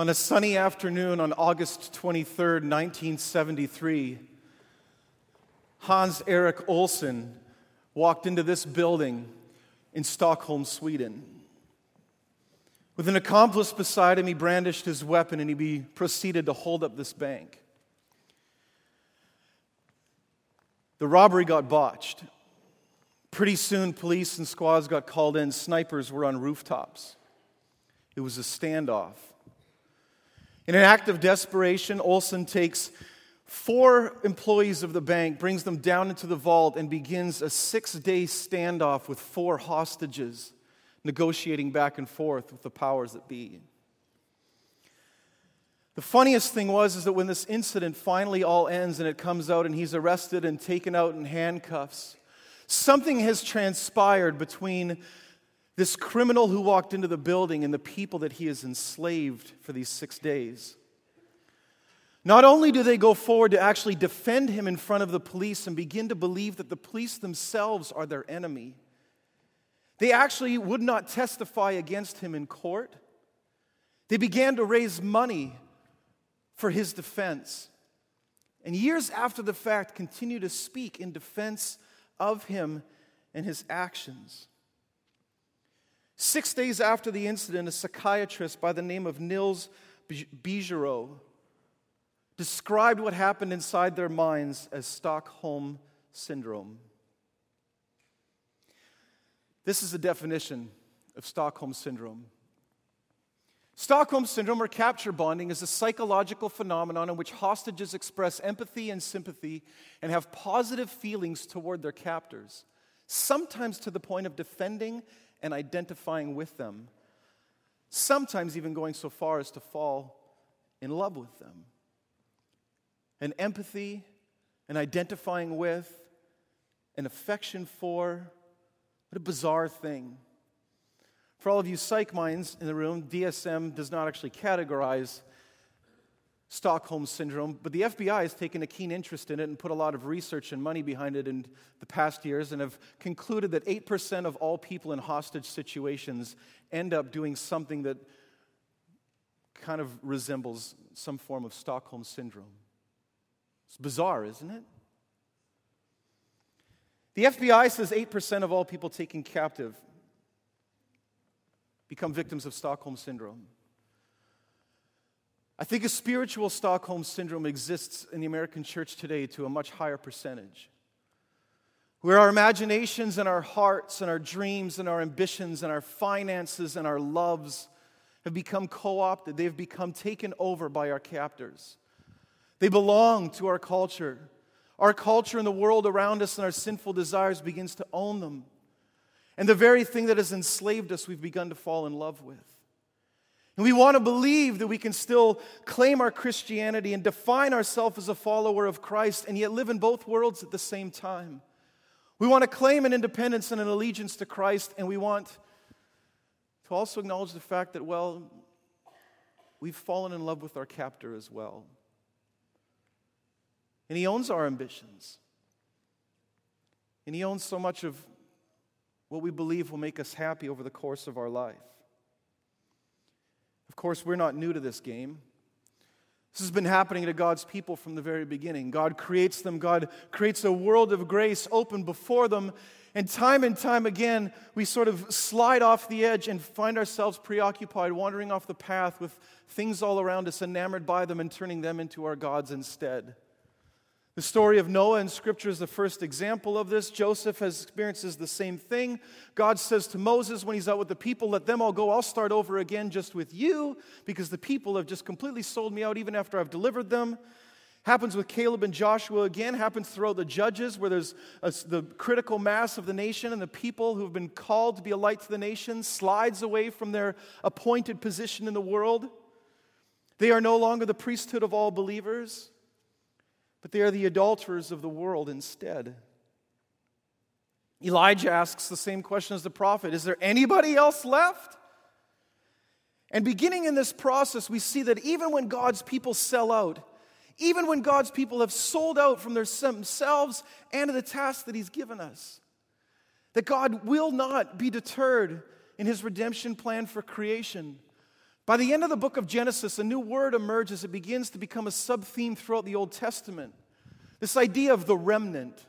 On a sunny afternoon on August 23, 1973, Hans Erik Olsson walked into this building in Stockholm, Sweden. With an accomplice beside him, he brandished his weapon and he proceeded to hold up this bank. The robbery got botched. Pretty soon, police and squads got called in. Snipers were on rooftops. It was a standoff. In an act of desperation, Olsson takes four employees of the bank, brings them down into the vault, and begins a six day standoff with four hostages, negotiating back and forth with the powers that be. The funniest thing was is that when this incident finally all ends and it comes out and he's arrested and taken out in handcuffs, something has transpired between this criminal who walked into the building and the people that he has enslaved for these 6 days. Not only do they go forward to actually defend him in front of the police and begin to believe that the police themselves are their enemy, they actually would not testify against him in court. They began to raise money for his defense. And years after the fact, continue to speak in defense of him and his actions. Six days after the incident, a psychiatrist by the name of Nils Bejerot described what happened inside their minds as Stockholm Syndrome. This is the definition of Stockholm Syndrome. Stockholm Syndrome or capture bonding is a psychological phenomenon in which hostages express empathy and sympathy and have positive feelings toward their captors, sometimes to the point of defending and identifying with them, sometimes even going so far as to fall in love with them And empathy, and identifying with, an affection for. What a bizarre thing. For all of you psych minds in the room, DSM does not actually categorize Stockholm Syndrome, but the FBI has taken a keen interest in it and put a lot of research and money behind it in the past years and have concluded that 8% of all people in hostage situations end up doing something that kind of resembles some form of Stockholm Syndrome. It's bizarre, isn't it? The FBI says 8% of all people taken captive become victims of Stockholm Syndrome. I think a spiritual Stockholm Syndrome exists in the American church today to a much higher percentage. Where our imaginations and our hearts and our dreams and our ambitions and our finances and our loves have become co opted, they've become taken over by our captors. They belong to our culture. Our culture and the world around us and our sinful desires begins to own them. And the very thing that has enslaved us, we've begun to fall in love with. And we want to believe that we can still claim our Christianity and define ourselves as a follower of Christ and yet live in both worlds at the same time. We want to claim an independence and an allegiance to Christ, and we want to also acknowledge the fact that, well, we've fallen in love with our captor as well. And He owns our ambitions. And He owns so much of what we believe will make us happy over the course of our life. Of course, we're not new to this game. This has been happening to God's people from the very beginning. God creates them, God creates a world of grace open before them, and time and time again, we sort of slide off the edge and find ourselves preoccupied, wandering off the path with things all around us, enamored by them, and turning them into our gods instead. The story of Noah in Scripture is the first example of this. Joseph has experiences the same thing. God says to Moses when he's out with the people, Let them all go. I'll start over again just with you because the people have just completely sold me out even after I've delivered them. Happens with Caleb and Joshua again, happens throughout the judges where there's a, the critical mass of the nation and the people who have been called to be a light to the nation slides away from their appointed position in the world. They are no longer the priesthood of all believers but they are the adulterers of the world instead. Elijah asks the same question as the prophet Is there anybody else left? And beginning in this process, we see that even when God's people sell out, even when God's people have sold out from themselves and the task that He's given us, that God will not be deterred in His redemption plan for creation By the end of the book of Genesis, a new word emerges. It begins to become a sub theme throughout the Old Testament. This idea of the remnant.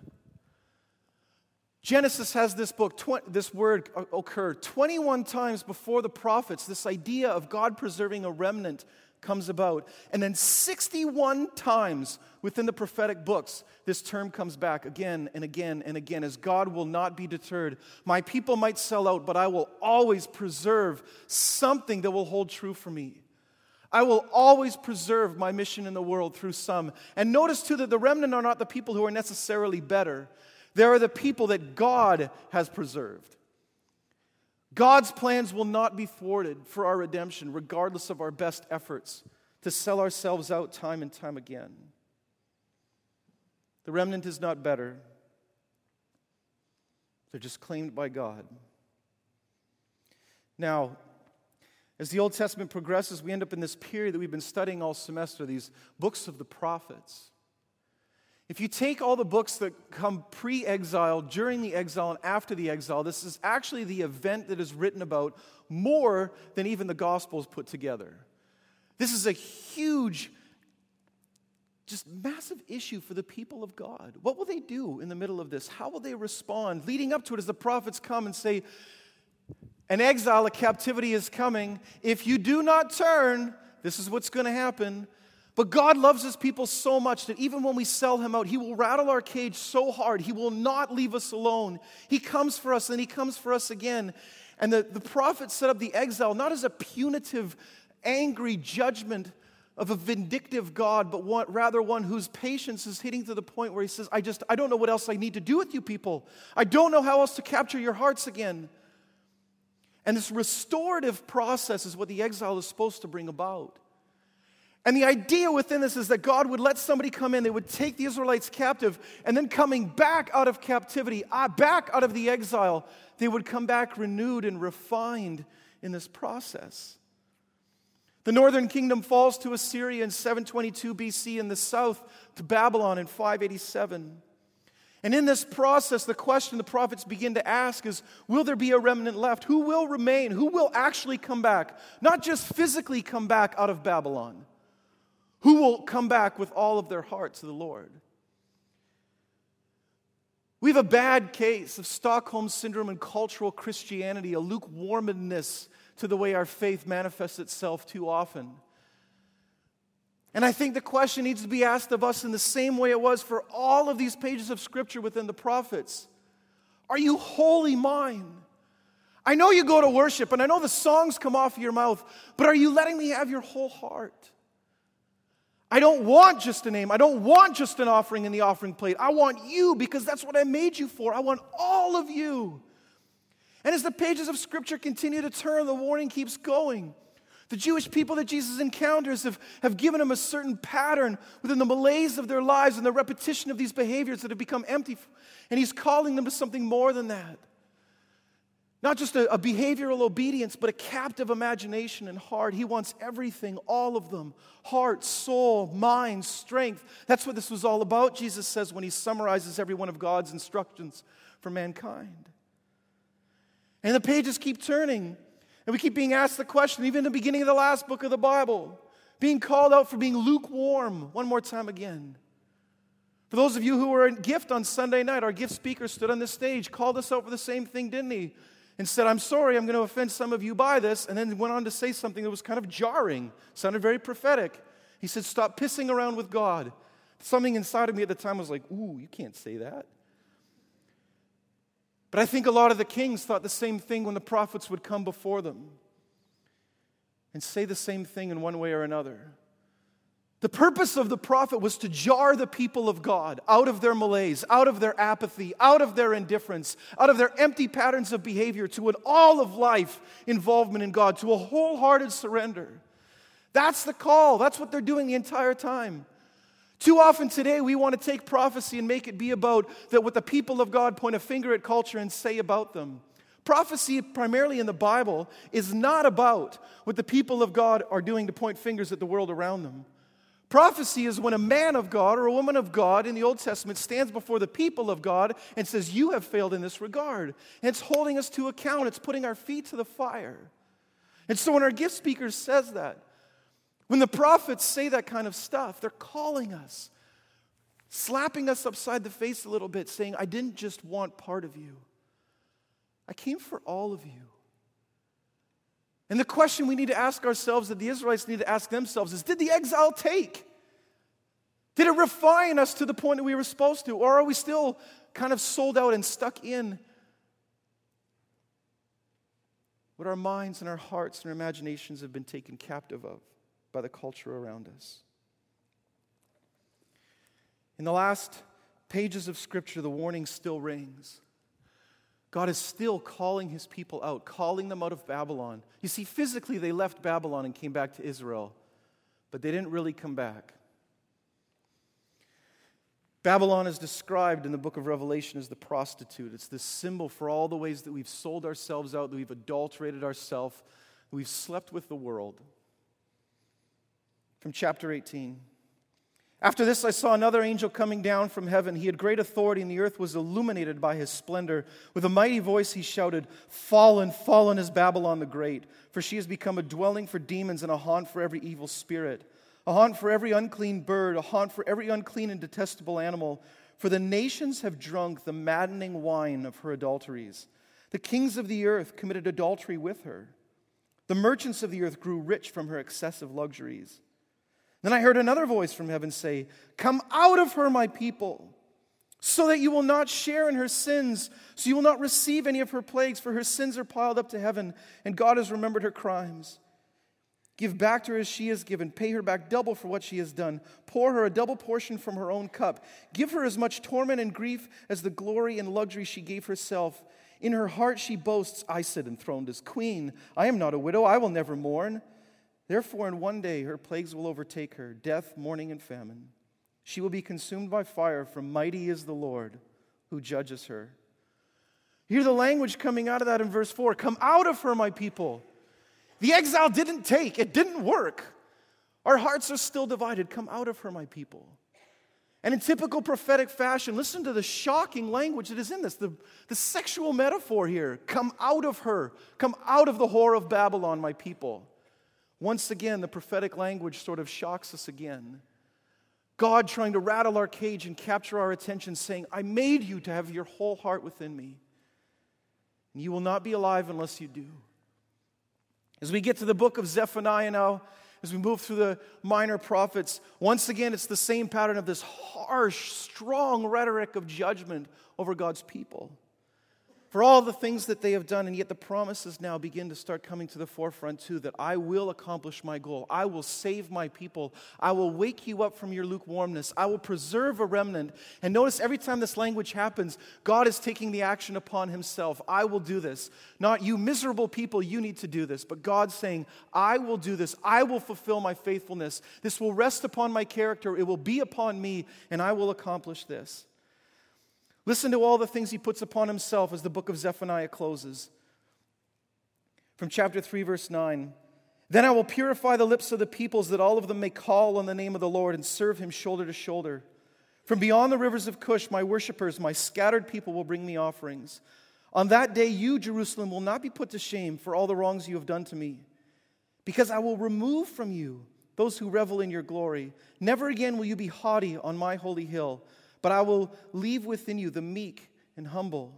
Genesis has this book, tw- this word occur 21 times before the prophets. This idea of God preserving a remnant comes about. And then 61 times within the prophetic books, this term comes back again and again and again as God will not be deterred. My people might sell out, but I will always preserve something that will hold true for me. I will always preserve my mission in the world through some. And notice too that the remnant are not the people who are necessarily better, they are the people that God has preserved. God's plans will not be thwarted for our redemption, regardless of our best efforts to sell ourselves out time and time again. The remnant is not better, they're just claimed by God. Now, as the Old Testament progresses, we end up in this period that we've been studying all semester, these books of the prophets. If you take all the books that come pre exile, during the exile, and after the exile, this is actually the event that is written about more than even the Gospels put together. This is a huge, just massive issue for the people of God. What will they do in the middle of this? How will they respond? Leading up to it, as the prophets come and say, An exile, a captivity is coming. If you do not turn, this is what's going to happen. But God loves his people so much that even when we sell him out, he will rattle our cage so hard. He will not leave us alone. He comes for us and he comes for us again. And the, the prophet set up the exile not as a punitive, angry judgment of a vindictive God, but one, rather one whose patience is hitting to the point where he says, I just, I don't know what else I need to do with you people. I don't know how else to capture your hearts again. And this restorative process is what the exile is supposed to bring about. And the idea within this is that God would let somebody come in, they would take the Israelites captive, and then coming back out of captivity, uh, back out of the exile, they would come back renewed and refined in this process. The northern kingdom falls to Assyria in 722 BC, and the south to Babylon in 587. And in this process, the question the prophets begin to ask is Will there be a remnant left? Who will remain? Who will actually come back? Not just physically come back out of Babylon who will come back with all of their heart to the Lord. We have a bad case of Stockholm Syndrome and cultural Christianity, a lukewarmness to the way our faith manifests itself too often. And I think the question needs to be asked of us in the same way it was for all of these pages of scripture within the prophets Are you wholly mine? I know you go to worship and I know the songs come off your mouth, but are you letting me have your whole heart? I don't want just a name. I don't want just an offering in the offering plate. I want you because that's what I made you for. I want all of you. And as the pages of Scripture continue to turn, the warning keeps going. The Jewish people that Jesus encounters have, have given him a certain pattern within the malaise of their lives and the repetition of these behaviors that have become empty. And he's calling them to something more than that. Not just a, a, behavioral obedience, but a captive imagination and heart. He wants everything, all of them heart, soul, mind, strength. That's what this was all about, Jesus says, when he summarizes every one of God's instructions for mankind. And the pages keep turning, and we keep being asked the question, even in the beginning of the last book of the Bible, being called out for being lukewarm. One more time again. For those of you who were in gift on Sunday night, our gift speaker stood on this stage, called us out for the same thing, didn't he? And said, I'm sorry, I'm going to offend some of you by this, and then went on to say something that was kind of jarring, sounded very prophetic. He said, Stop pissing around with God. Something inside of me at the time was like, Ooh, you can't say that. But I think a lot of the kings thought the same thing when the prophets would come before them and say the same thing in one way or another. The purpose of the prophet was to jar the people of God out of their malaise, out of their apathy, out of their indifference, out of their empty patterns of behavior to an all of life involvement in God, to a wholehearted surrender. That's the call. That's what they're doing the entire time. Too often today, we want to take prophecy and make it be about that what the people of God point a finger at culture and say about them. Prophecy, primarily in the Bible, is not about what the people of God are doing to point fingers at the world around them. Prophecy is when a man of God or a woman of God in the Old Testament stands before the people of God and says, You have failed in this regard. And it's holding us to account, it's putting our feet to the fire. And so when our gift speaker says that, when the prophets say that kind of stuff, they're calling us, slapping us upside the face a little bit, saying, I didn't just want part of you, I came for all of you. And the question we need to ask ourselves, that the Israelites need to ask themselves, is Did the exile take? Did it refine us to the point that we were supposed to? Or are we still kind of sold out and stuck in what our minds and our hearts and our imaginations have been taken captive of by the culture around us? In the last pages of Scripture, the warning still rings. God is still calling his people out, calling them out of Babylon. You see, physically, they left Babylon and came back to Israel, but they didn't really come back. Babylon is described in the book of Revelation as the prostitute. It's this symbol for all the ways that we've sold ourselves out, that we've adulterated ourselves, we've slept with the world. From chapter 18. After this, I saw another angel coming down from heaven. He had great authority, and the earth was illuminated by his splendor. With a mighty voice, he shouted, Fallen, fallen is Babylon the Great, for she has become a dwelling for demons and a haunt for every evil spirit, a haunt for every unclean bird, a haunt for every unclean and detestable animal. For the nations have drunk the maddening wine of her adulteries. The kings of the earth committed adultery with her. The merchants of the earth grew rich from her excessive luxuries. Then I heard another voice from heaven say, Come out of her, my people, so that you will not share in her sins, so you will not receive any of her plagues, for her sins are piled up to heaven, and God has remembered her crimes. Give back to her as she has given. Pay her back double for what she has done. Pour her a double portion from her own cup. Give her as much torment and grief as the glory and luxury she gave herself. In her heart she boasts, I sit enthroned as queen. I am not a widow. I will never mourn. Therefore, in one day her plagues will overtake her death, mourning, and famine. She will be consumed by fire, for mighty is the Lord who judges her. Hear the language coming out of that in verse 4 Come out of her, my people. The exile didn't take, it didn't work. Our hearts are still divided. Come out of her, my people. And in typical prophetic fashion, listen to the shocking language that is in this the, the sexual metaphor here. Come out of her. Come out of the whore of Babylon, my people. Once again, the prophetic language sort of shocks us again. God trying to rattle our cage and capture our attention, saying, I made you to have your whole heart within me. And you will not be alive unless you do. As we get to the book of Zephaniah now, as we move through the minor prophets, once again, it's the same pattern of this harsh, strong rhetoric of judgment over God's people for all the things that they have done, and yet the promises now begin to start coming to the forefront too that I will accomplish my goal. I will save my people. I will wake you up from your lukewarmness. I will preserve a remnant. And notice every time this language happens, God is taking the action upon himself. I will do this. Not you miserable people, you need to do this, but God saying, I will do this. I will fulfill my faithfulness. This will rest upon my character. It will be upon me, and I will accomplish this. Listen to all the things he puts upon himself as the book of Zephaniah closes. From chapter 3, verse 9 Then I will purify the lips of the peoples, that all of them may call on the name of the Lord and serve him shoulder to shoulder. From beyond the rivers of Cush, my worshippers, my scattered people will bring me offerings. On that day, you, Jerusalem, will not be put to shame for all the wrongs you have done to me, because I will remove from you those who revel in your glory. Never again will you be haughty on my holy hill. But I will leave within you the meek and humble.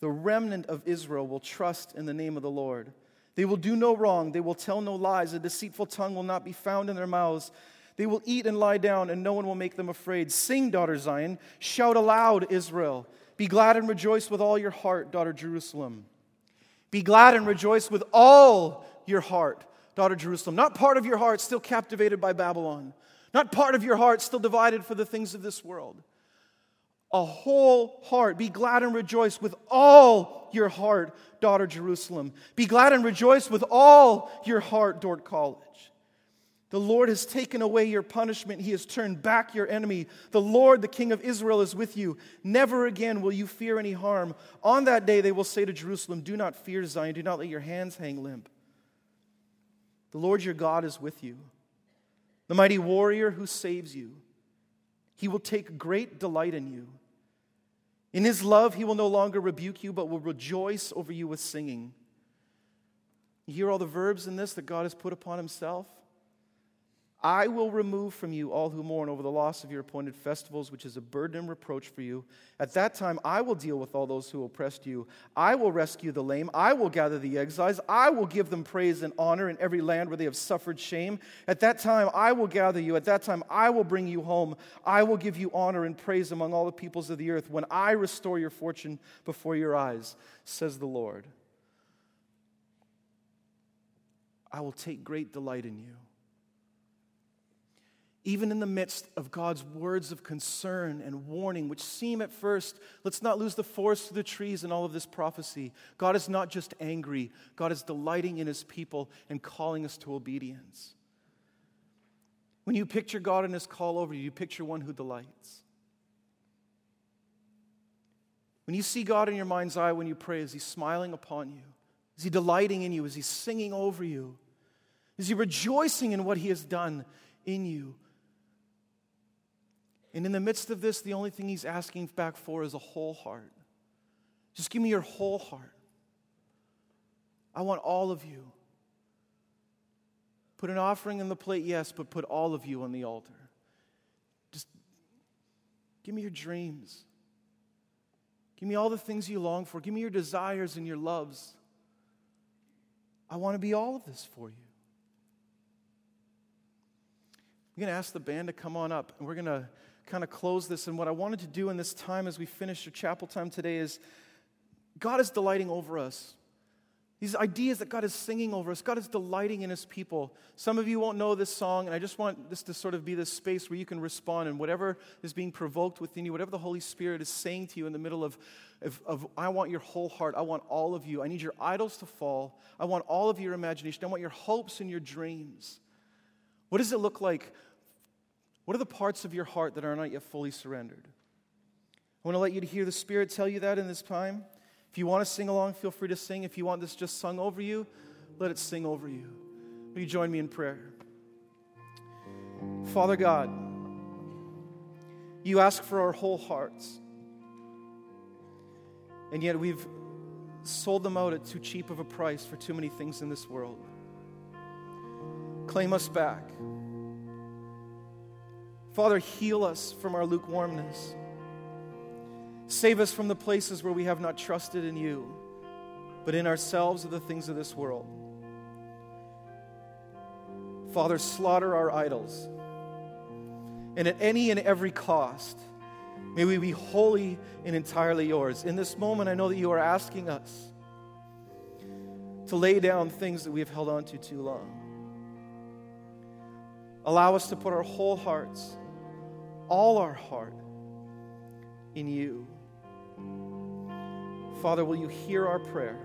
The remnant of Israel will trust in the name of the Lord. They will do no wrong. They will tell no lies. A deceitful tongue will not be found in their mouths. They will eat and lie down, and no one will make them afraid. Sing, daughter Zion. Shout aloud, Israel. Be glad and rejoice with all your heart, daughter Jerusalem. Be glad and rejoice with all your heart, daughter Jerusalem. Not part of your heart still captivated by Babylon, not part of your heart still divided for the things of this world a whole heart. Be glad and rejoice with all your heart, daughter Jerusalem. Be glad and rejoice with all your heart, Dordt College. The Lord has taken away your punishment. He has turned back your enemy. The Lord, the King of Israel, is with you. Never again will you fear any harm. On that day, they will say to Jerusalem, Do not fear Zion. Do not let your hands hang limp. The Lord your God is with you, the mighty warrior who saves you. He will take great delight in you. In his love, he will no longer rebuke you, but will rejoice over you with singing. You hear all the verbs in this that God has put upon himself? I will remove from you all who mourn over the loss of your appointed festivals, which is a burden and reproach for you. At that time, I will deal with all those who oppressed you. I will rescue the lame. I will gather the exiles. I will give them praise and honor in every land where they have suffered shame. At that time, I will gather you. At that time, I will bring you home. I will give you honor and praise among all the peoples of the earth when I restore your fortune before your eyes, says the Lord. I will take great delight in you even in the midst of God's words of concern and warning, which seem at first, let's not lose the forest of the trees in all of this prophecy. God is not just angry, God is delighting in his people and calling us to obedience. When you picture God and his call over you, you picture one who delights. When you see God in your mind's eye when you pray, is he smiling upon you? Is he delighting in you? Is he singing over you? Is he rejoicing in what he has done in you? And in the midst of this, the only thing he's asking back for is a whole heart. Just give me your whole heart. I want all of you. Put an offering in the plate, yes, but put all of you on the altar. Just give me your dreams. Give me all the things you long for. Give me your desires and your loves. I want to be all of this for you. I'm going to ask the band to come on up, and we're going to kind of close this. And what I wanted to do in this time as we finish our chapel time today is God is delighting over us. These ideas that God is singing over us, God is delighting in His people. Some of you won't know this song, and I just want this to sort of be this space where you can respond and whatever is being provoked within you, whatever the Holy Spirit is saying to you in the middle of, of, of I want your whole heart, I want all of you. I need your idols to fall. I want all of your imagination. I want your hopes and your dreams. What does it look like what are the parts of your heart that are not yet fully surrendered? I want to let you to hear the Spirit tell you that in this time. If you want to sing along, feel free to sing. If you want this just sung over you, let it sing over you. Will you join me in prayer? Father God, you ask for our whole hearts, and yet we've sold them out at too cheap of a price for too many things in this world. Claim us back. Father, heal us from our lukewarmness. Save us from the places where we have not trusted in you, but in ourselves or the things of this world. Father, slaughter our idols. And at any and every cost, may we be wholly and entirely yours. In this moment, I know that you are asking us to lay down things that we have held on to too long. Allow us to put our whole hearts all our heart in you. Father, will you hear our prayer?